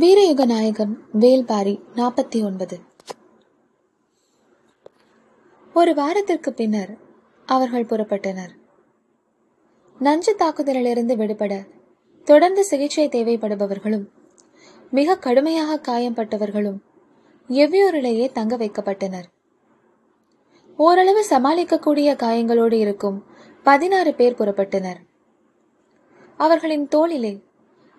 வீரயுக நாயகன் வேல்பாரி நாற்பத்தி ஒன்பது. ஒரு வாரத்திற்கு பின்னர் அவர்கள் புறப்பட்டனர். நஞ்சு தாக்குதலிலிருந்து விடுபட தொடர்ந்து சிகிச்சை தேவைப்படுபவர்களும் மிக கடுமையாக காயம்பட்டவர்களும் எவ்வியூரிலேயே தங்க வைக்கப்பட்டனர். ஓரளவு சமாளிக்கக்கூடிய காயங்களோடு இருக்கும் பதினாறு பேர் புறப்பட்டனர். அவர்களின் தோளிலே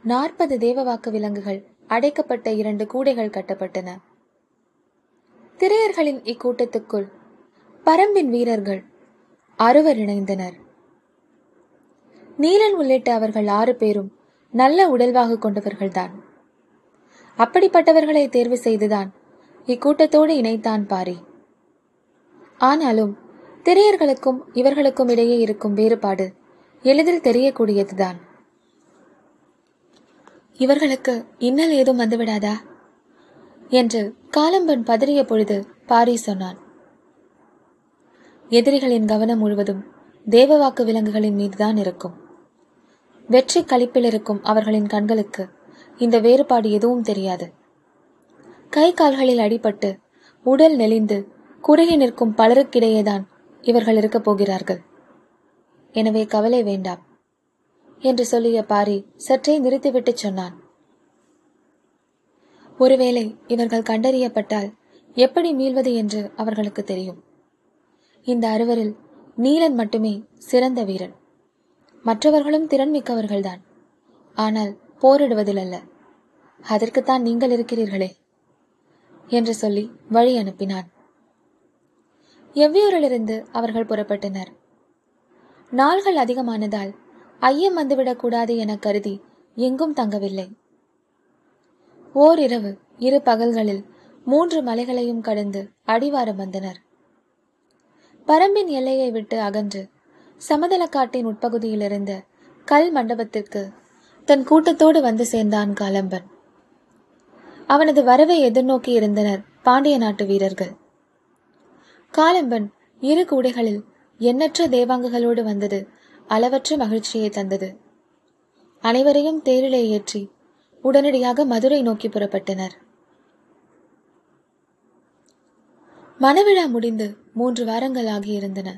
நாற்பது தேவவாக்கு விலங்குகள் அடைக்கப்பட்ட இரண்டு கூடைகள் கட்டப்பட்டன. திரையர்களின் இக்கூட்டத்துக்குள் பரம்பின் வீரர்கள் அறுவர் இணைந்தனர். நீலன் உள்ளிட்ட அவர்கள் ஆறு பேரும் நல்ல உடல்வாக கொண்டவர்கள்தான். அப்படிப்பட்டவர்களை தேர்வு செய்துதான் இக்கூட்டத்தோடு இணைத்தான் பாரி. ஆனாலும் திரையர்களுக்கும் இவர்களுக்கும் இடையே இருக்கும் வேறுபாடு எளிதில் தெரியக்கூடியதுதான். இவர்களுக்கு இன்னல் ஏதும் வந்துவிடாதா? என்று காலம்பன் பதறிய பொழுது பாரி சொன்னான். எதிரிகளின் கவனம் முழுவதும் தேவவாக்கு விலங்குகளின் மீதுதான் இருக்கும். வெற்றி கழிப்பில் இருக்கும் அவர்களின் கண்களுக்கு இந்த வேறுபாடு எதுவும் தெரியாது. கை கால்களில் அடிபட்டு உடல் நெளிந்து குறுகி நிற்கும் பலருக்கிடையேதான் இவர்கள் இருக்கப் போகிறார்கள். எனவே கவலை வேண்டாம். என்று சொல்லிய பாரி சற்றே நிறுத்திவிட்டு சொன்னான். ஒருவேளை இவர்கள் கண்டறியப்பட்டால் எப்படி மீள்வது என்று அவர்களுக்கு தெரியும். இந்த அறுவரில் நீலன் மட்டுமே சிறந்த வீரன். மற்றவர்களும் திறன் மிக்கவர்கள்தான். ஆனால் போரிடுவதில் அல்ல அதற்குத்தான் நீங்கள் இருக்கிறீர்களே என்று சொல்லி வழி அனுப்பினான். எவ்வியூரிலிருந்து அவர்கள் புறப்பட்டனர்? நாள்கள் அதிகமானதால் ஐயம் வந்துவிடக்கூடாது என கருதி எங்கும் தங்கவில்லை. ஓரிரவு இரு பகல்களில் மூன்று மலைகளையும் கடந்து அடிவாரம் வந்தனர். பரம்பின் எல்லையை விட்டு அகன்று சமதளக்காட்டின் உட்பகுதியில் இருந்த கல் மண்டபத்திற்கு தன் கூட்டத்தோடு வந்து சேர்ந்தான் காலம்பன். அவனது வரவை எதிர்நோக்கி இருந்தனர் பாண்டிய நாட்டு வீரர்கள். காலம்பன் இரு கூடைகளில் எண்ணற்ற தேவாங்குகளோடு வந்தது அளவற்ற மகிழ்ச்சியை தந்தது. அனைவரையும் தேரிலே ஏற்றி உடனடியாக மதுரை நோக்கி புறப்பட்டனர். மணவிழா முடிந்து மூன்று வாரங்கள் ஆகியிருந்தன.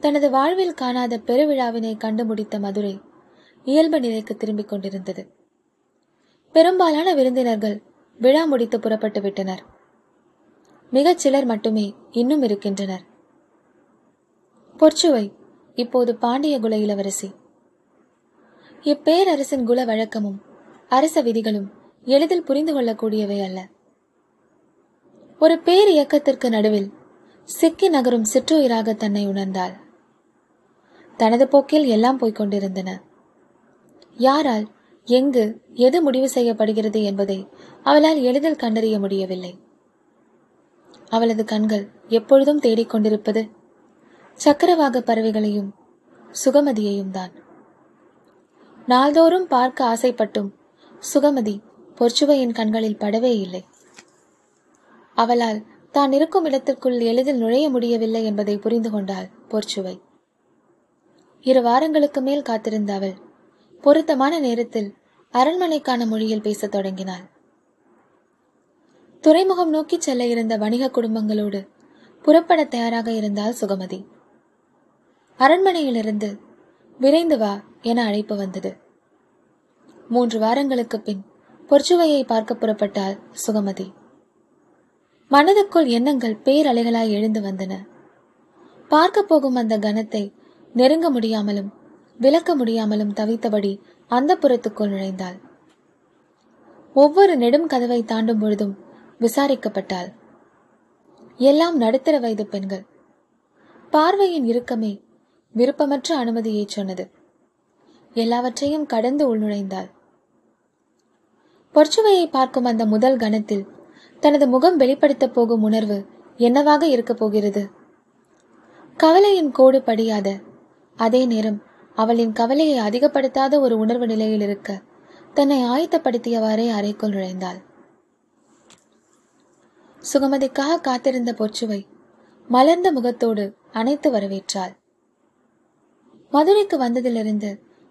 தனது வாழ்வில் காணாத பெருவிழாவினை கண்டு முடித்த மதுரை இயல்பு நிலைக்கு திரும்பிக் கொண்டிருந்தது. பெரும்பாலான விருந்தினர்கள் விழா முடித்து புறப்பட்டு விட்டனர். மிகச் சிலர் மட்டுமே இன்னும் இருக்கின்றனர். பொற்சுவை இப்போது பாண்டிய குல இளவரசி இப்பேரரசின் குல வழக்கமும் அரச விதிகளும் எளிதில் புரிந்து கொள்ளக்கூடியவை அல்ல. ஒரு பேர் இயக்கத்திற்கு நடுவில் சிக்கி நகரும் சிற்றுயிராக தன்னை உணர்ந்தாள். தனது போக்கில் எல்லாம் போய்க் கொண்டிருந்தன. யாரால் எங்கு எது முடிவு செய்யப்படுகிறது என்பதை அவளால் எளிதில் கண்டறிய முடியவில்லை. அவளது கண்கள் எப்பொழுதும் தேடிக்கொண்டிருப்பது சக்கரவாக பறவைகளையும் சுகமதியையும் தான். நாள்தோறும் பார்க்க ஆசைப்பட்டும் சுகமதி பொற்சுவையின் கண்களில் படவே இல்லை. அவளால் தான் இருக்கும் இடத்திற்குள் எளிதில் நுழைய முடியவில்லை என்பதை புரிந்து கொண்டாள் பொற்சுவை. இரு வாரங்களுக்கு மேல் காத்திருந்த அவள் பொருத்தமான நேரத்தில் அரண்மனைக்கான மொழியில் பேசத் தொடங்கினாள். துறைமுகம் நோக்கி செல்ல இருந்த வணிக குடும்பங்களோடு புறப்பட தயாராக இருந்தால் சுகமதி. அரண்மனையிலிருந்து விரைந்து வா என அழைப்பு வந்தது. மூன்று வாரங்களுக்கு பின் பொற்சுவையை பார்க்க புறப்பட்டாள் சுகமதி. மனதுக்குள் எண்ணங்கள் பேரலைகளாய் எழுந்து வந்தன. பார்க்க போகும் அந்த கணத்தை நெருங்க முடியாமலும் விளக்க முடியாமலும் தவித்தபடி அந்த புறத்துக்குள் நுழைந்தாள். ஒவ்வொரு நெடும் கதவை தாண்டும் பொழுதும் விசாரிக்கப்பட்டாள். எல்லாம் நடுத்தர வயது பெண்கள். பார்வையின் இறுக்கமே விருப்பமற்ற அனுமதியை சொன்னது. எல்லாவற்றையும் கடந்து உள்நுழைந்தாள். பொற்சுவையை பார்க்கும் அந்த முதல் கணத்தில் தனது முகம் வெளிப்படுத்தப் போகும் உணர்வு என்னவாக இருக்கப் போகிறது? கவலையின் கோடு படியாத அதே நேரம் அவளின் கவலையை அதிகப்படுத்தாத ஒரு உணர்வு நிலையில் இருக்க தன்னை ஆயத்தப்படுத்தியவாறே அறைக்குள் நுழைந்தாள். சுகமதிக்காக காத்திருந்த பொற்சுவை மலர்ந்த முகத்தோடு அணைத்து வரவேற்றாள். மதுரைக்கு வந்ததிலிருந்து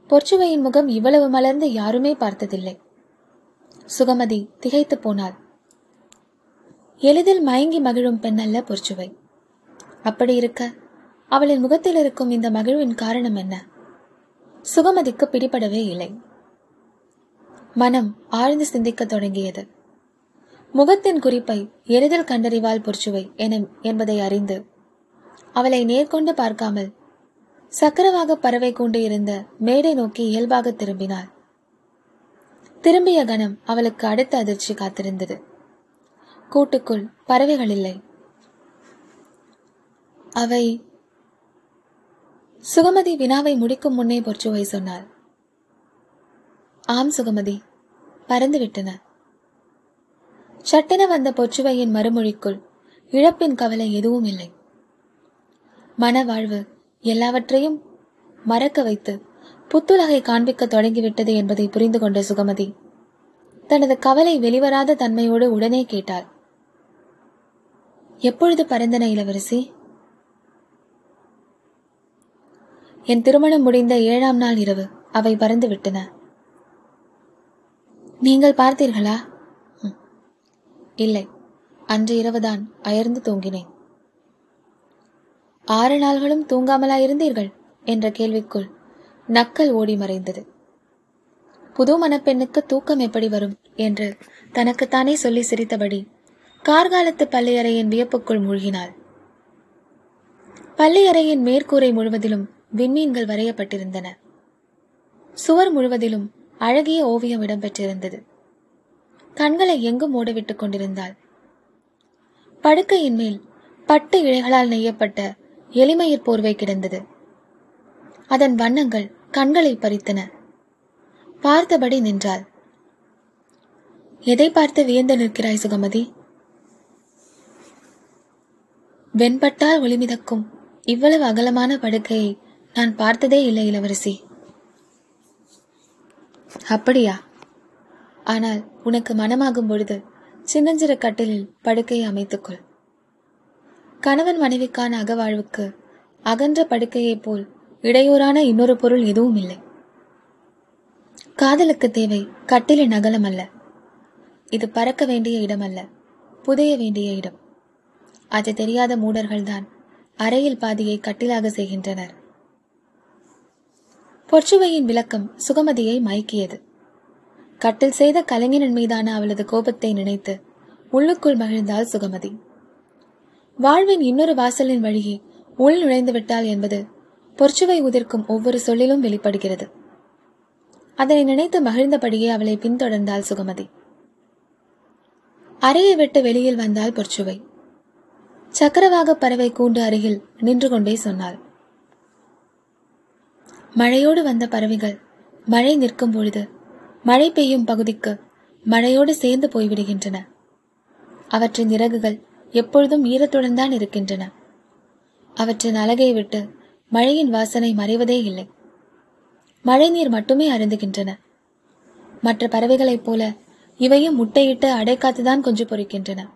பொற்சுவையின் முகம் இவ்வளவு மலர்ந்து யாருமே பார்த்ததில்லை. சுகமதி திகைத்து போனாள். எளிதில் மயங்கி மகிழும் பெண்ணல்ல பொற்சுவை. அப்படி இருக்க அவளின் முகத்தில் இருக்கும் இந்த மகிழ்வின் காரணம் என்ன? சுகமதிக்கு பிடிபடவே இல்லை. மனம் ஆழ்ந்து சிந்திக்கத் தொடங்கியது. முகத்தின் குறிப்பை எளிதில் கண்டறிவாள் பொற்சுவை என என்பதை அறிந்து அவளை நேர்கொண்டு பார்க்காமல் சக்கரவாக பறவை கொண்டு இருந்த மேடை நோக்கி இயல்பாக திரும்பினாள். திரும்பிய கணம் அவளுக்கு அடுத்த அதிர்ச்சி காத்திருந்தது. கூட்டுக்குள் பறவைகள் இல்லை. அவை சுகமதி வினாவை முடிக்கும் முன்னே பொற்சுவை சொன்னாள். ஆம் சுகமதி பறந்து விட்டன. சட்டென வந்த பொற்றுவையின் மறுமொழிக்குள் இழப்பின் கவலை எதுவும் இல்லை. மனவாழ்வு எல்லாவற்றையும் மறக்க வைத்து புத்துலகை காண்பிக்க தொடங்கிவிட்டது என்பதை புரிந்து கொண்ட சுகமதி தனது கவலை வெளிவராத தன்மையோடு உடனே கேட்டாள். எப்பொழுது பறந்தன இளவரசி? என் திருமணம் முடிந்த ஏழாம் நாள் இரவு. அவை பறந்து விட்டன. நீங்கள் பார்த்தீர்களா? "ம். இல்லை. அன்று இரவுதான் அயர்ந்து தூங்கினேன். ஆறு நாள்களும் தூங்காமலா இருந்தீர்கள் என்ற கேள்விக்குள் நக்கல் ஓடி மறைந்தது. புது மணப்பெண்ணுக்கு தூக்கம் எப்படி வரும் என்று தனக்குத்தானே சொல்லி சிரித்தபடி கார்காலத்து பள்ளியறையின் வியப்புக்குள் மூழ்கினாள். பள்ளியறையின் மேற்கூரை முழுவதிலும் விண்மீன்கள் வரையப்பட்டிருந்தன. சுவர் முழுவதிலும் அழகிய ஓவியம் இடம்பெற்றிருந்தது. கண்களை எங்கும் ஓடவிட்டுக் கொண்டிருந்தாள். படுக்கையின் மேல் பட்டு இழைகளால் நெய்யப்பட்ட எளிமையிற் போர்வை கிடந்தது. அதன் வண்ணங்கள் கண்களை பறித்தன. பார்த்தபடி நின்றாள். எதை பார்த்து வியந்து நிற்கிறாய் சுகமதி? வெண்பட்டால் ஒளிமிதக்கும் இவ்வளவு அகலமான படுக்கையை நான் பார்த்ததே இல்லை இளவரசி. அப்படியா? ஆனால் உனக்கு மனமாகும் பொழுது சின்னஞ்சிறு கட்டிலில் படுக்கையை அமைத்துக்கொள். கணவன் மனைவிக்கான அகவாழ்வுக்கு அகன்ற படுக்கையைப் போல் இடையூறான இன்னொரு பொருள் எதுவும் இல்லை. காதலுக்கு தேவை கட்டிலின் அகலம் அல்ல. இது பறக்க வேண்டிய இடம் அல்ல புதைய வேண்டிய இடம். அது தெரியாத மூடர்கள்தான் அறையில் பாதியை கட்டிலாக செய்கின்றனர். பொற்சுவையின் விளக்கம் சுகமதியை மயக்கியது. கட்டில் செய்த கலைஞனின் மீதான அவளது கோபத்தை நினைத்து உள்ளுக்குள் மகிழ்ந்தாள் சுகமதி. வாழ்வின் இன்னொரு வாசலின் வழியே உள் நுழைந்து விட்டாள் என்பது பொற்சுவை உதிர்க்கும் ஒவ்வொரு சொல்லிலும் வெளிப்படுகிறது. அதனை நினைத்து மகிழ்ந்தபடியே அவளை பின்தொடர்ந்தாள் சுகமதி. அறையை விட்டு வெளியில் வந்தாள் பொற்சுவை. சக்கரவாக பறவை கூண்டு அருகில் நின்று கொண்டே சொன்னாள். மழையோடு வந்த பறவைகள் மழை நிற்கும் பொழுது மழை பெய்யும் பகுதிக்கு மழையோடு சேர்ந்து போய்விடுகின்றன. அவற்றின் இறகுகள் எப்பொழுதும் ஈரத்துடன் தான் இருக்கின்றன. அவற்றின் அழகை விட்டு மழையின் வாசனை மறைவதே இல்லை. மழை நீர் மட்டுமே அருந்துகின்றன. மற்ற பறவைகளைப் போல இவையும் முட்டையிட்டு அடைக்காத்துதான் குஞ்சு பொறிக்கின்றன.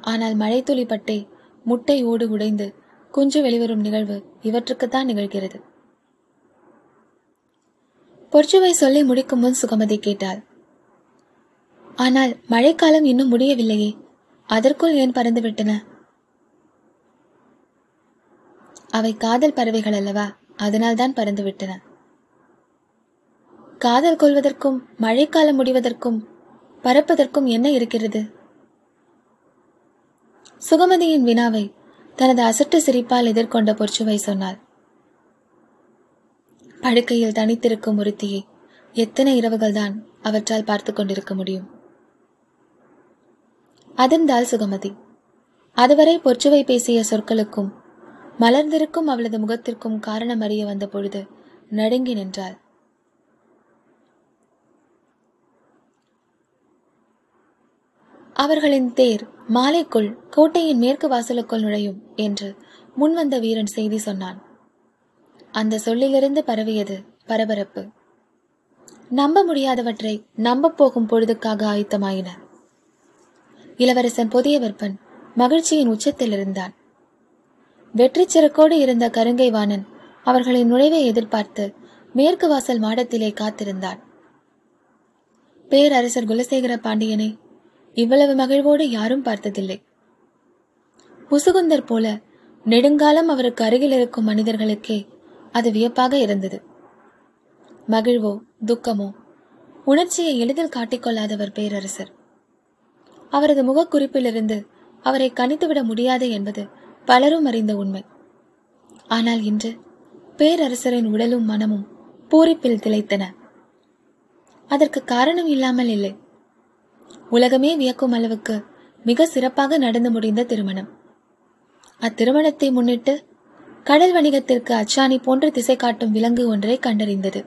ஆனால் மழைத்துளி பட்டை முட்டை ஓடு உடைந்து குஞ்சு வெளிவரும் நிகழ்வு இவற்றுக்குத்தான் நிகழ்கிறது. பொற்சுவை சொல்லி முடிக்கும் முன் சுகமதி கேட்டாள். ஆனால் மழைக்காலம் இன்னும் முடியவில்லையே. அதற்குள் ஏன் பறந்துவிட்டன? அவை காதல் பறவைகள் அல்லவா? அதனால்தான் பறந்துவிட்டன. காதல் கொள்வதற்கும் மழைக்காலம் முடிவதற்கும் பறப்பதற்கும் என்ன இருக்கிறது? சுகமதியின் வினாவை தனது அசட்டு சிரிப்பால் எதிர்கொண்ட பொற்சுவை சொன்னாள். படுக்கையில் தனித்திருக்கும் ஒருத்தியை எத்தனை இரவுகள்தான் அவற்றால் பார்த்து கொண்டிருக்க முடியும்? அதிர்ந்தாள் சுகமதி. அதுவரை பொற்சுவை பேசிய சொற்களுக்கும் மலர்ந்திருக்கும் அவளது முகத்திற்கும் காரணம் அறிய வந்த பொழுது நடுங்கி நின்றாள். அவர்களின் தேர் மாலைக்குள் கோட்டையின் மேற்கு வாசலுக்குள் நுழையும் என்று முன்வந்த வீரன் செய்தி சொன்னான். அந்த சொல்லிலிருந்து பரவியது பரபரப்பு. நம்ப முடியாதவற்றை நம்ப போகும் பொழுதுக்காக ஆயத்தமாயின. இளவரசன் புதிய விற்பன் மகிழ்ச்சியின் உச்சத்தில் இருந்தான். வெற்றி சிறக்கோடு இருந்த கருங்கை வாணன் அவர்களின் நுழைவை எதிர்பார்த்து மேற்கு வாசல் மாடத்திலே காத்திருந்தான். பேரரசர் குலசேகர பாண்டியனை இவ்வளவு மகிழ்வோடு யாரும் பார்த்ததில்லை. முசுகுந்தர் போல நெடுங்காலம் அவருக்கு அருகில் இருக்கும் மனிதர்களுக்கே அது வியப்பாக இருந்தது. மகிழ்வோ துக்கமோ உணர்ச்சியை எளிதில் காட்டிக்கொள்ளாதவர் பேரரசர். அவரது முகக்குறிப்பிலிருந்து அவரை கணித்துவிட முடியாது என்பது பலரும் அறிந்த உண்மை. ஆனால் இன்று பேரரசரின் உடலும் மனமும் பூரிப்பில் திளைத்தன. அதற்கு காரணம் இல்லாமல் இல்லை. உலகமே வியக்கும் அளவுக்கு மிக சிறப்பாக நடந்து முடிந்த திருமணம். அத்திருமணத்தை முன்னிட்டு கடல் வணிகத்திற்கு அச்சாணி போன்ற திசை காட்டும் விலங்கு ஒன்றை கண்டறிந்தது.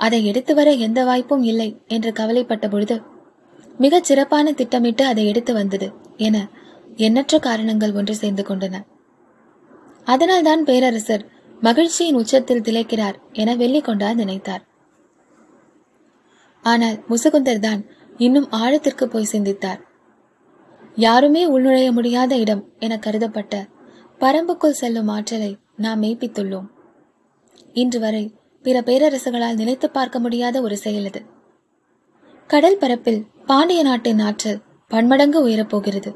அதை எடுத்து வர எந்த வாய்ப்பும் இல்லை என்று கவலைப்பட்ட பொழுது மிகச் சிறப்பான திட்டமிட்டு அதை எடுத்து வந்தது என எண்ணற்ற காரணங்கள் ஒன்று சேர்ந்து கொண்டன. அதனால்தான் பேரரசர் மகிழ்ச்சியின் உச்சத்தில் திளைக்கிறார் என வெள்ளிக்கொண்டார் நினைத்தார். ஆனால் முசுகுந்தர் தான் இன்னும் ஆழத்திற்கு போய் சிந்தித்தார். யாருமே உள்நுழைய முடியாத இடம் என கருதப்பட்ட பரம்புக்குள் செல்லும் ஆற்றலை நாம் மெய்ப்பித்துள்ளோம். இன்று வரை பிற பேரரசுகளால் நினைத்து பார்க்க முடியாத ஒரு செயல் இது கடல் பரப்பில் பாண்டிய நாட்டின் ஆற்றல் பன்மடங்கு உயரப்போகிறது.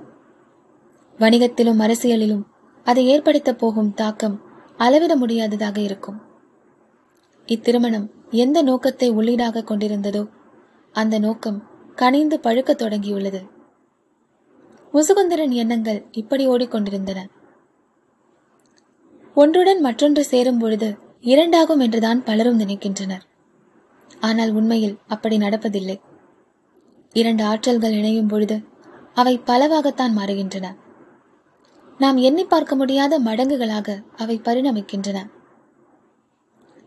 வணிகத்திலும் அரசியலிலும் அதை ஏற்படுத்த போகும் தாக்கம் அளவிட முடியாததாக இருக்கும். இத்திருமணம் எந்த நோக்கத்தை உள்ளீடாக கொண்டிருந்ததோ அந்த நோக்கம் கனிந்து பழுக்கத் தொடங்கியுள்ளது. முசுகுந்தரன் எண்ணங்கள் இப்படி ஓடிக்கொண்டிருந்தன. ஒன்றுடன் மற்றொன்று சேரும் பொழுது இரண்டாகும் என்றுதான் பலரும் நினைக்கின்றனர். ஆனால் உண்மையில் அப்படி நடப்பதில்லை. இரண்டு ஆற்றல்கள் இணையும் பொழுது அவை பலவாகத்தான் மாறுகின்றன. நாம் எண்ணி பார்க்க முடியாத மடங்குகளாக அவை பரிணமிக்கின்றன.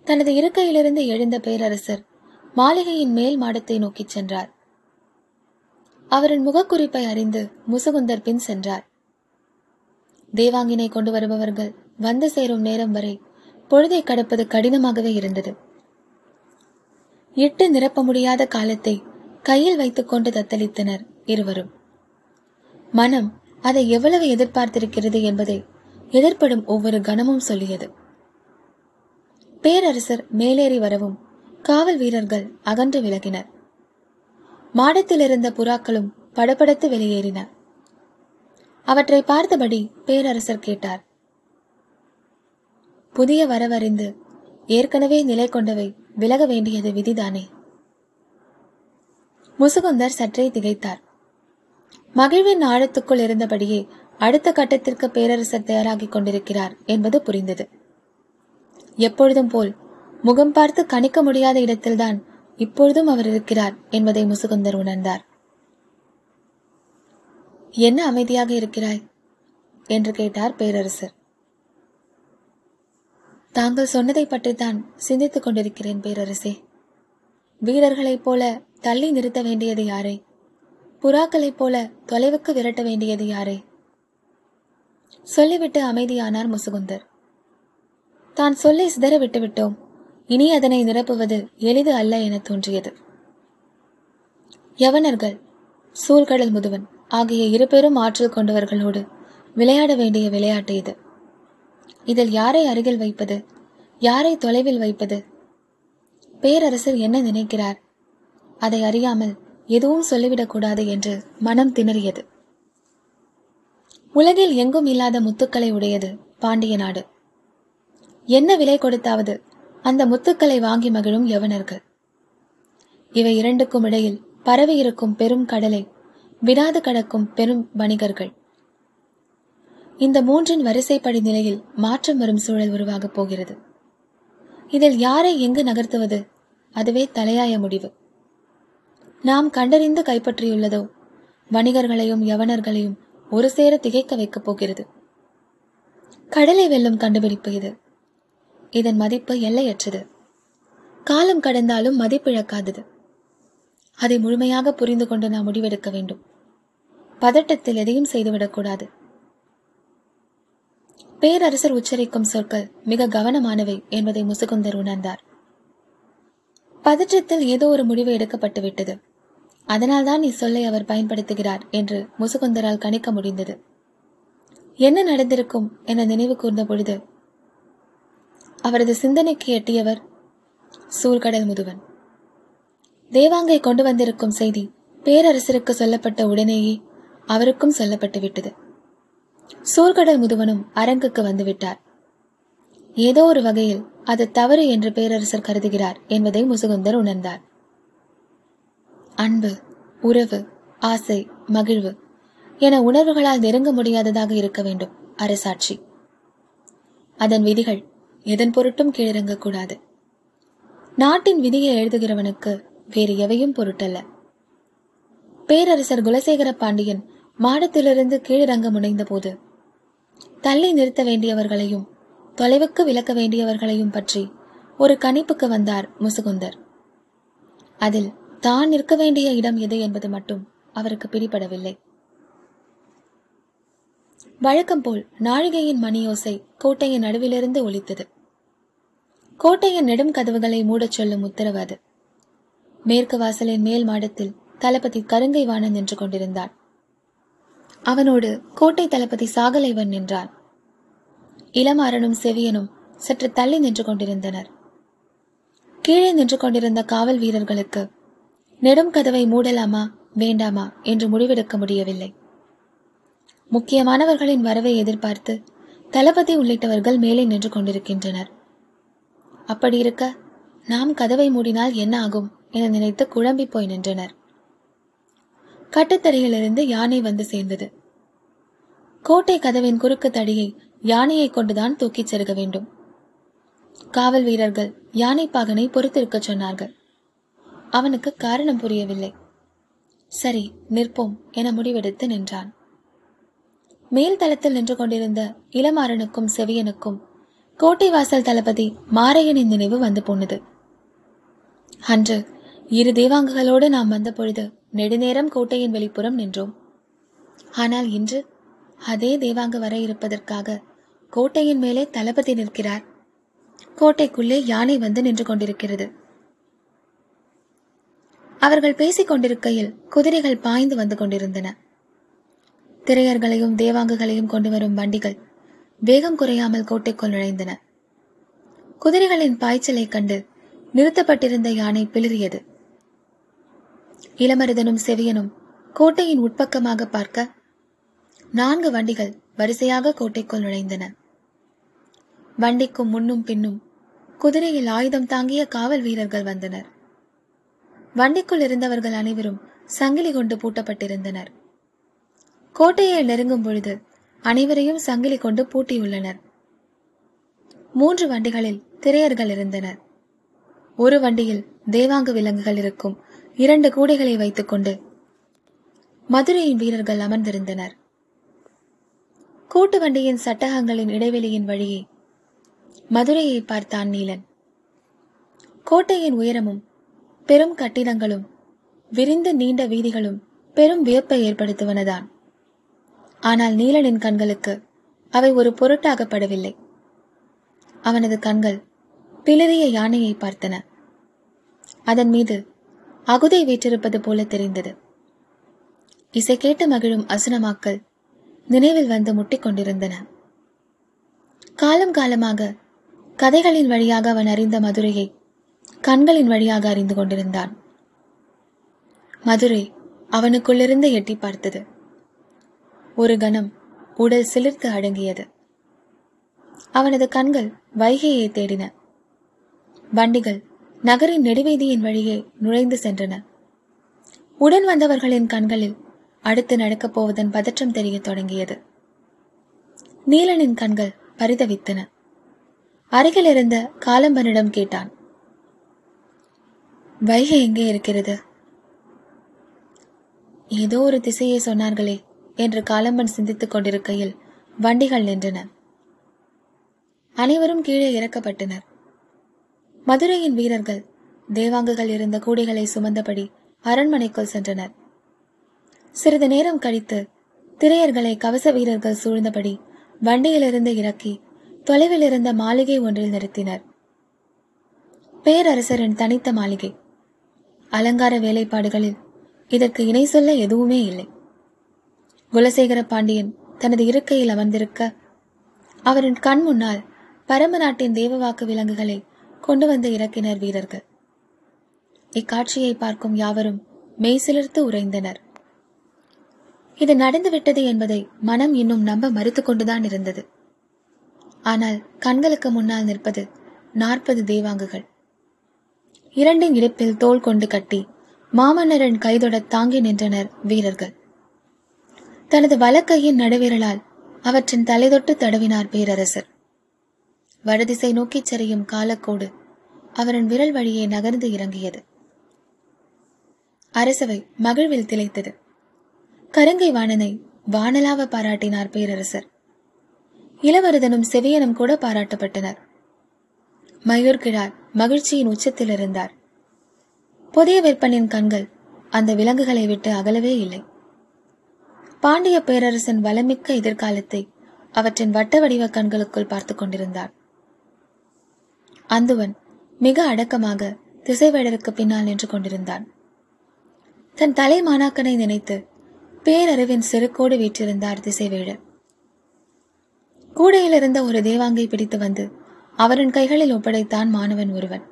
தனது இருக்கையிலிருந்து எழுந்த பேரரசர் மாளிகையின் மேல் மாடத்தை நோக்கிச் சென்றார். அவரின் முகக்குறிப்பை அறிந்து முசுகுந்தர் பின் சென்றார். தேவாங்கினை கொண்டு வருபவர்கள் வந்து சேரும் நேரம் வரை பொழுதை கடப்பது கடினமாகவே இருந்தது. இட்டு நிரப்ப முடியாத காலத்தை கையில் வைத்துக்கொண்டு தத்தளித்தனர் இருவரும். மனம் அதை எவ்வளவு எதிர்பார்த்திருக்கிறது என்பதை எதிர்ப்படும் ஒவ்வொரு கணமும் சொல்லியது. பேரரசர் மேலேறி வரவும் காவல் வீரர்கள் அகன்று விலகினர். மாடத்தில் இருந்த புறாக்களும் படபடத்து வெளியேறின. அவற்றை பார்த்தபடி பேரரசர் கேட்டார். புதிய வரவறிந்து ஏற்கனவே நிலை கொண்டவை விலக வேண்டியது விதிதானே? முசுகுந்தர் சற்றே திகைத்தார். மகிழ்வின் ஆழத்துக்குள் இருந்தபடியே அடுத்த கட்டத்திற்கு பேரரசர் தயாராகிக் கொண்டிருக்கிறார் என்பது புரிந்தது. எப்பொழுதும் போல் முகம் பார்த்து கணிக்க முடியாத இடத்தில்தான் இப்பொழுதும் அவர் இருக்கிறார் என்பதை முசுகுந்தர் உணர்ந்தார். என்ன அமைதியாக இருக்கிறாய்? என்று கேட்டார் பேரரசர். தாங்கள் சொன்னதை பற்றித்தான் சிந்தித்துக் கொண்டிருக்கிறேன் பேரரசே. வீரர்களைப் போல தள்ளி நிறுத்த வேண்டியது யாரை? புறாக்களைப் போல தொலைவுக்கு விரட்ட வேண்டியது யாரை? சொல்லிவிட்டு அமைதியானார் முசுகுந்தர். தான் சொல்லி சிதற விட்டுவிட்டோம். இனி அதனை நிரப்புவது எளிது அல்ல என தோன்றியது. யவனர்கள் சூழ்கடல் முதுவன் ஆகிய இரு பெரும் ஆற்றல் கொண்டவர்களோடு விளையாட வேண்டிய விளையாட்டு இது. இதில் யாரை அருகில் வைப்பது? யாரை தொலைவில் வைப்பது? பேரரசர் என்ன நினைக்கிறார்? அதை அறியாமல் எதுவும் சொல்லிவிடக்கூடாது என்று மனம் திணறியது. உலகில் எங்கும் இல்லாத முத்துக்களை உடையது பாண்டிய நாடு. என்ன விலை கொடுத்தாவது அந்த முத்துக்களை வாங்கி மகிழும் யவனர்கள்? இவை இரண்டுக்கும் இடையில் பரவி இருக்கும் பெரும் கடலை விடாது கடக்கும் பெரும் வணிகர்கள். இந்த மூன்றின் வரிசைப்படி நிலையில் மாற்றம் வரும் சூழல் உருவாகப் போகிறது. இதில் யாரை எங்கு நகர்த்துவது? அதுவே தலையாய முடிவு. நாம் கண்டறிந்து கைப்பற்றியுள்ளதோ? வணிகர்களையும் யவனர்களையும் ஒரு சேர திகைக்க வைக்கப் போகிறது. கடலை வெல்லும் கண்டுபிடிப்பு இது. இதன் மதிப்பு எல்லையற்றது. காலம் கடந்தாலும் மதிப்பிழக்காதது. அதை முழுமையாக புரிந்து கொண்டு நாம் முடிவெடுக்க வேண்டும். பதட்டத்தில் எதையும் செய்துவிடக்கூடாது பேரரசர் உச்சரிக்கும் சொற்கள் மிக கவனமானவை என்பதை முசுகுந்தர் உணர்ந்தார். பதற்றத்தில் ஏதோ ஒரு முடிவு எடுக்கப்பட்டு விட்டது அதனால்தான் இச்சொல்லை அவர் பயன்படுத்துகிறார் என்று முசுகுந்தரால் கணிக்க முடிந்தது. என்ன நடந்திருக்கும் என நினைவு கூர்ந்த பொழுது அவரது சிந்தனைக்கு எட்டியவர் சூழ்கடல் முதுவன். தேவாங்கை கொண்டு வந்திருக்கும் செய்தி பேரரசருக்கு சொல்லப்பட்ட உடனேயே அவருக்கும் சொல்லப்பட்டு விட்டது சூர்கடல் முதுவனும் அரங்குக்கு வந்துவிட்டார். ஏதோ ஒரு வகையில் அது தவறு என்று பேரரசர் கருதுகிறார் என்பதை முசுகுந்தர் உணர்ந்தார். அன்பு உறவு ஆசை மகிழ்வு என உணர்வுகளால் நெருங்க முடியாததாக இருக்க வேண்டும் அரசாட்சி. அதன் விதிகள் எதன் பொருட்டும் கீழிறங்கக்கூடாது நாட்டின் விதியை எழுதுகிறவனுக்கு வேறு எவையும் பொருட்டல்ல. பேரரசர் குலசேகர பாண்டியன் மாடத்திலிருந்து கீழிறங்க முனைந்த போது தள்ளி நிறுத்த வேண்டியவர்களையும் தொலைவுக்கு விளக்க வேண்டியவர்களையும் பற்றி ஒரு கணிப்புக்கு வந்தார் முசுகுந்தர். அதில் தான் நிற்க வேண்டிய இடம் எது என்பது மட்டும் அவருக்கு பிடிபடவில்லை. வழக்கம் போல் நாழிகையின் மணியோசை கோட்டையின் நடுவிலிருந்து ஒலித்தது. கோட்டையின் நெடும் கதவுகளை மூடச் சொல்லும் உத்தரவு அது. மேற்கு வாசலின் மேல் மாடத்தில் தளபதி கருங்கை வாணன் நின்று கொண்டிருந்தான் அவனோடு கோட்டை தளபதி சாகலைவன் நின்றான். இளமாறனும் செவியனும் சற்று தள்ளி நின்று கொண்டிருந்தனர். கீழே நின்று கொண்டிருந்த காவல் வீரர்களுக்கு நெடும் கதவை மூடலாமா வேண்டாமா? என்று முடிவெடுக்க முடியவில்லை. முக்கியமானவர்களின் வரவை எதிர்பார்த்து தளபதி உள்ளிட்டவர்கள் மேலே நின்று கொண்டிருக்கின்றனர். அப்படி இருக்க நாம் கதவை மூடினால் என்ன ஆகும்? என நினைத்து குழம்பி போய் நின்றனர். கட்டுத்தரையிலிருந்து யானை வந்து சேர்ந்தது. கோட்டை கதவின் குறுக்கு தடியை யானையை கொண்டுதான் தூக்கிச் செருக வேண்டும். காவல் வீரர்கள் யானை பாகனை பொறுத்திருக்கச் சொன்னார்கள். அவனுக்கு காரணம் புரியவில்லை. சரி நிற்போம் என முடிவெடுத்து நின்றான். மேல் தளத்தில் நின்று கொண்டிருந்த இளமாறனுக்கும் செவியனுக்கும் கோட்டை வாசல் தளபதி மாரையனின் நினைவு வந்து போனது. அன்று இரு தேவாங்குகளோடு நாம் வந்த பொழுது நெடுநேரம் கோட்டையின் வெளிப்புறம் நின்றோம். ஆனால் இன்று அதே தேவாங்க வர இருப்பதற்காக கோட்டையின் மேலே தளபதி நிற்கிறார். கோட்டைக்குள்ளே யானை வந்து நின்று கொண்டிருக்கிறது. அவர்கள் பேசிக் கொண்டிருக்கையில் குதிரைகள் பாய்ந்து வந்து கொண்டிருந்தன. திரையர்களையும் தேவாங்குகளையும் கொண்டு வரும் வண்டிகள் வேகம் குறையாமல் கோட்டைக்குள் நுழைந்தன. குதிரைகளின் பாய்ச்சலைக் கண்டு நிறுத்தப்பட்டிருந்த யானை பிளிறியது. இளமருதனும் செவியனும் கோட்டையின் உட்பக்கமாக பார்க்க நான்கு வண்டிகள் வரிசையாக கோட்டைக்குள் நுழைந்தன. வண்டிக்கும் முன்னும் பின்னும் குதிரையில் ஆயுதம் தாங்கிய காவல் வீரர்கள் வந்தனர். வண்டிக்குள் இருந்தவர்கள் அனைவரும் சங்கிலி கொண்டு பூட்டப்பட்டிருந்தனர். கோட்டையை நெருங்கும் பொழுது அனைவரையும் சங்கிலி கொண்டு பூட்டியுள்ளனர். மூன்று வண்டிகளில் திரையர்கள் இருந்தனர். ஒரு வண்டியில் தேவாங்கு விலங்குகள் இருக்கும். இரண்டு கூடைகளை வைத்துக்கொண்டு மதுரையின் வீரர்கள் அமர்ந்திருந்தனர். கூட்டு வண்டியின் சட்டகங்களின் இடைவெளியின் வழியே மதுரையை பார்த்தான் நீலன் கோட்டையின் உயரமும் பெரும் கட்டிடங்களும் விரிந்த நீண்ட வீதிகளும் பெரும் வியப்பை ஏற்படுத்துவனதான். ஆனால் நீலனின் கண்களுக்கு அவை ஒரு பொருட்டாகப்படவில்லை. அவனது கண்கள் பிளறிய யானையை பார்த்தன. அதன் மீது அகுதை வீற்றிருப்பது போல தெரிந்தது. இசை கேட்டு மகிழும் அசுனமாக்கள் நினைவில் வந்து முட்டிக்கொண்டிருந்தன காலம் காலமாக கதைகளின் வழியாக அவன் அறிந்த மதுரையை கண்களின் வழியாக அறிந்து கொண்டிருந்தான். மதுரை அவனுக்குள்ளிருந்து எட்டி பார்த்தது. ஒரு கணம் உடல் சிலிர்த்து அடங்கியது. அவனது கண்கள் வைகையை தேடின. வண்டிகள் நகரின் நெடுவீதியின் வழியே நுழைந்து சென்றன. உடன் வந்தவர்களின் கண்களில் அடுத்து நடக்கப் போவதன் பதற்றம் தெரிய தொடங்கியது. நீலனின் கண்கள் பரிதவித்தன. அருகில் இருந்த காலம்பனிடம் கேட்டான். வைகை எங்கே இருக்கிறது? ஏதோ ஒரு திசையை சொன்னார்களே என்று காலம்பன் சிந்தித்துக் கொண்டிருக்கையில் வண்டிகள் நின்றன. அனைவரும் கீழே இறக்கப்பட்டனர். மதுரையின் வீரர்கள் தேவாங்குகள் இருந்த கூடைகளை சுமந்தபடி அரண்மனைக்குள் சென்றனர். சிறிது நேரம் கழித்து திரையர்களை கவச வீரர்கள் சூழ்ந்தபடி வண்டியிலிருந்து இறக்கி தொலைவில் இருந்த மாளிகை ஒன்றில் நிறுத்தினர். பேரரசரின் தனித்த மாளிகை. அலங்கார வேலைப்பாடுகளில் இதற்கு இணை சொல்ல எதுவுமே இல்லை. குலசேகர பாண்டியன் தனது இருக்கையில் அமர்ந்திருக்க அவரின் கண் முன்னால் பரம நாட்டின் தேவவாக்கு விலங்குகளை கொண்டு வந்து இறக்கினர் வீரர்கள். இக்காட்சியை பார்க்கும் யாவரும் மெய்சிலிர்த்து உறைந்தனர். இது நடந்துவிட்டது என்பதை மனம் இன்னும் நம்ப மறுத்து கொண்டுதான் இருந்தது. ஆனால் கண்களுக்கு முன்னால் நிற்பது நாற்பது தேவாங்குகள். இரண்டின் இடுப்பில் தோள் கொண்டு கட்டி மாமன்னரின் கைதொட தாங்கி நின்றனர் வீரர்கள். தனது வலக்கையின் நடுவிரலால் அவற்றின் தலைதொட்டு தடவினார் பேரரசர். வடதிசை நோக்கிச் சரியும் காலக்கோடு அவரின் விரல் வழியே நகர்ந்து இறங்கியது. அரசவை மகிழ்வில் திளைத்தது. கருங்கை வாணனை வானலாவ பாராட்டினார் பேரரசர். இளவரதனும் செவியனும் கூட பாராட்டப்பட்டனர். மயூர்கிழார் மகிழ்ச்சியின் உச்சத்தில் இருந்தார். புதிய விற்பனின் கண்கள் அந்த விலங்குகளை விட்டு அகலவே இல்லை. பாண்டிய பேரரசன் வளமிக்க எதிர்காலத்தை அவற்றின் வட்ட வடிவ கண்களுக்குள் பார்த்து கொண்டிருந்தார். அந்துவன் மிக அடக்கமாக திசைவேடருக்கு பின்னால் நின்று கொண்டிருந்தான். தன் தலை மாணாக்கனை நினைத்து பேரறிவின் செருக்கோடு வீற்றிருந்தார் திசைவேடர். கூடையில் இருந்த ஒரு தேவாங்கை பிடித்து வந்து அவரின் கைகளில் ஒப்படைத்தான் மாணவன் ஒருவன்.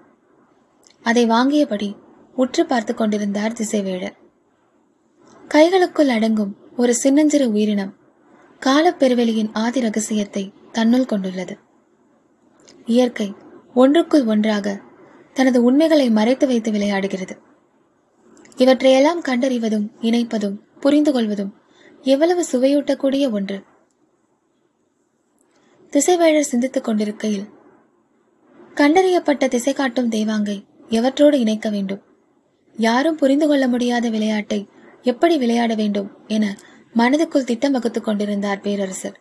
அதை வாங்கியபடி உற்று பார்த்து கொண்டிருந்தார் திசைவேடர். கைகளுக்குள் அடங்கும் ஒரு சின்னஞ்சிறு உயிரினம் காலப்பெருவெளியின் ஆதி ரகசியத்தை தன்னுள் கொண்டுள்ளது. இயற்கை ஒன்றுக்குள் ஒன்றாக தனது உண்மைகளை மறைத்து வைத்து விளையாடுகிறது. இவற்றையெல்லாம் கண்டறிவதும் இணைப்பதும் புரிந்து கொள்வதும் எவ்வளவு சுவையூட்டக்கூடிய ஒன்று. திசைவேழர் சிந்தித்துக் கொண்டிருக்கையில் கண்டறியப்பட்ட திசை காட்டும் தெய்வாங்கை எவற்றோடு இணைக்க வேண்டும்? யாரும் புரிந்து கொள்ள முடியாத விளையாட்டை எப்படி விளையாட வேண்டும் என மனதுக்குள் திட்டம் வகுத்துக் கொண்டிருந்தார் பேரரசர்.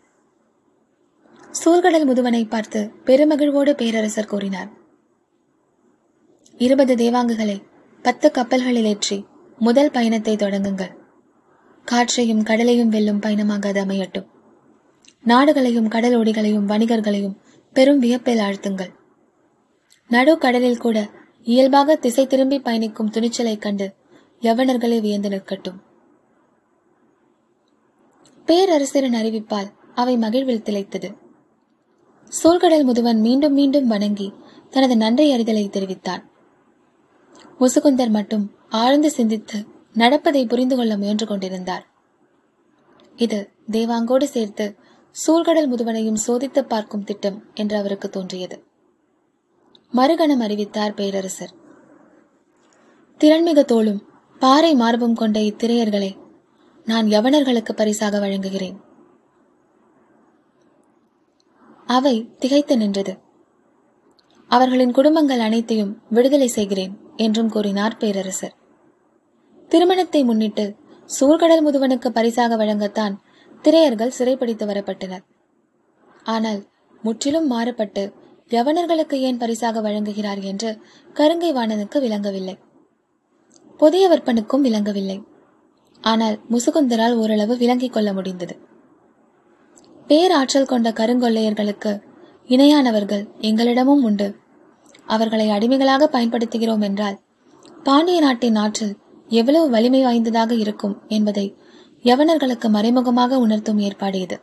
சூழ்கடல் முதுவனை பார்த்து பெருமகிழ்வோடு பேரரசர் கூறினார். இருபது தேவாங்குகளை பத்து கப்பல்களில் ஏற்றி முதல் பயணத்தை தொடங்குங்கள். காற்றையும் கடலையும் வெல்லும் பயணமாக அது அமையட்டும். நாடுகளையும் கடல் ஒடிகளையும் வணிகர்களையும் பெரும் வியப்பில் ஆழ்த்துங்கள். நடு கடலில் கூட இயல்பாக திசை திரும்பி பயணிக்கும் துணிச்சலைக் கண்டு யவனர்களே வியந்து நிற்கட்டும். பேரரசரின் அறிவிப்பால் அவை மகிழ்வில் திளைத்தது. சோழ்கடல் முதுவன் மீண்டும் மீண்டும் வணங்கி தனது நன்றி அறிதலை தெரிவித்தான். முசுகுந்தர் மட்டும் ஆழ்ந்து சிந்தித்து நடப்பதை புரிந்து கொள்ள முயன்று கொண்டிருந்தார். இது தேவாங்கோடு சேர்த்து சூழ்கடல் முதுவனையும் சோதித்து பார்க்கும் திட்டம் என்று அவருக்கு தோன்றியது. மறுகணம் அறிவித்தார் பேரரசர். திறன்மிக தோளும் பாறை மார்பும் கொண்ட இத்திரையர்களை நான் யவனர்களுக்கு பரிசாக வழங்குகிறேன். அவை திகைத்து நின்றது. அவர்களின் குடும்பங்கள் அனைத்தையும் விடுதலை செய்கிறேன் என்றும் கூறினார் பேரரசர். திருமணத்தை முன்னிட்டு சூழ்கடல் முதுவனுக்கு பரிசாக வழங்கத்தான் திரையர்கள் சிறைப்பிடித்து வரப்பட்டனர். ஆனால் முற்றிலும் மாறுபட்டு யவனர்களுக்கு ஏன் பரிசாக வழங்குகிறார் என்று கருங்கை வாணனுக்கு விளங்கவில்லை. புதிய விற்பனுக்கும் விளங்கவில்லை. ஆனால் முசுகுந்தரால் ஓரளவு விளங்கிக் கொள்ள முடிந்தது. பேராற்றல் கொண்ட கருங்கொள்ளையர்களுக்கு இணையானவர்கள் எங்களிடமும் உண்டு. அவர்களை அடிமைகளாக பயன்படுத்துகிறோம் என்றால் பாண்டிய நாட்டின் ஆற்றல் எவ்வளவு வலிமை வாய்ந்ததாக இருக்கும் என்பதை யவனர்களுக்கு மறைமுகமாக உணர்த்தும் ஏற்பாடு இது.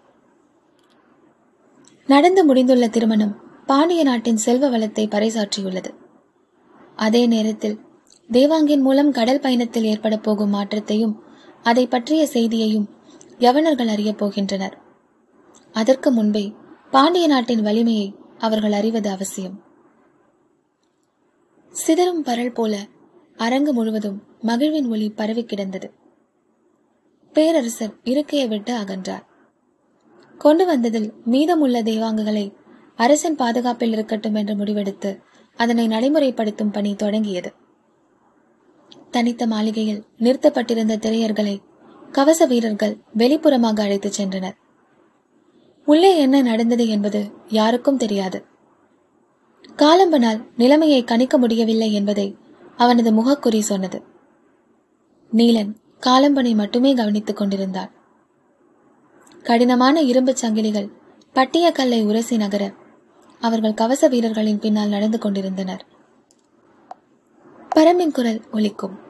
நடந்து முடிந்துள்ள திருமணம் பாண்டிய நாட்டின் செல்வ வளத்தை பறைசாற்றியுள்ளது. அதே நேரத்தில் தேவாங்கின் மூலம் கடல் பயணத்தில் ஏற்பட போகும் மாற்றத்தையும் அதை பற்றிய செய்தியையும் யவனர்கள் அறியப் போகின்றனர். அதற்கு முன்பே பாண்டிய நாட்டின் வலிமையை அவர்கள் அறிவது அவசியம். சிதறும் பரல் போல அரங்கு முழுவதும் மகிழ்வின் ஒளி பரவி கிடந்தது. பேரரசர் இருக்கையை விட்டு அகன்றார். கொண்டு வந்ததில் மீதமுள்ள தேவாங்குகளை அரசன் பாதுகாப்பில் இருக்கட்டும் என்று முடிவெடுத்து அதனை நடைமுறைப்படுத்தும் பணி தொடங்கியது. தனித்த மாளிகையில் நிறுத்தப்பட்டிருந்த திரையர்களை கவச வீரர்கள் வெளிப்புறமாக அழைத்துச் சென்றனர். உள்ளே என்ன நடந்தது என்பது யாருக்கும் தெரியாது. காலம்பனால் நிலைமையை கணிக்க முடியவில்லை என்பதை அவனது முகக்குறி சொன்னது. நீலன் காலம்பனை மட்டுமே கவனித்துக் கொண்டிருந்தான் கடினமான இரும்புச் சங்கிலிகள் பட்டிய கல்லை உரசி நகர அவர்கள் கவச வீரர்களின் பின்னால் நடந்து கொண்டிருந்தனர். பரம்பின் குரல் ஒலிக்கும்.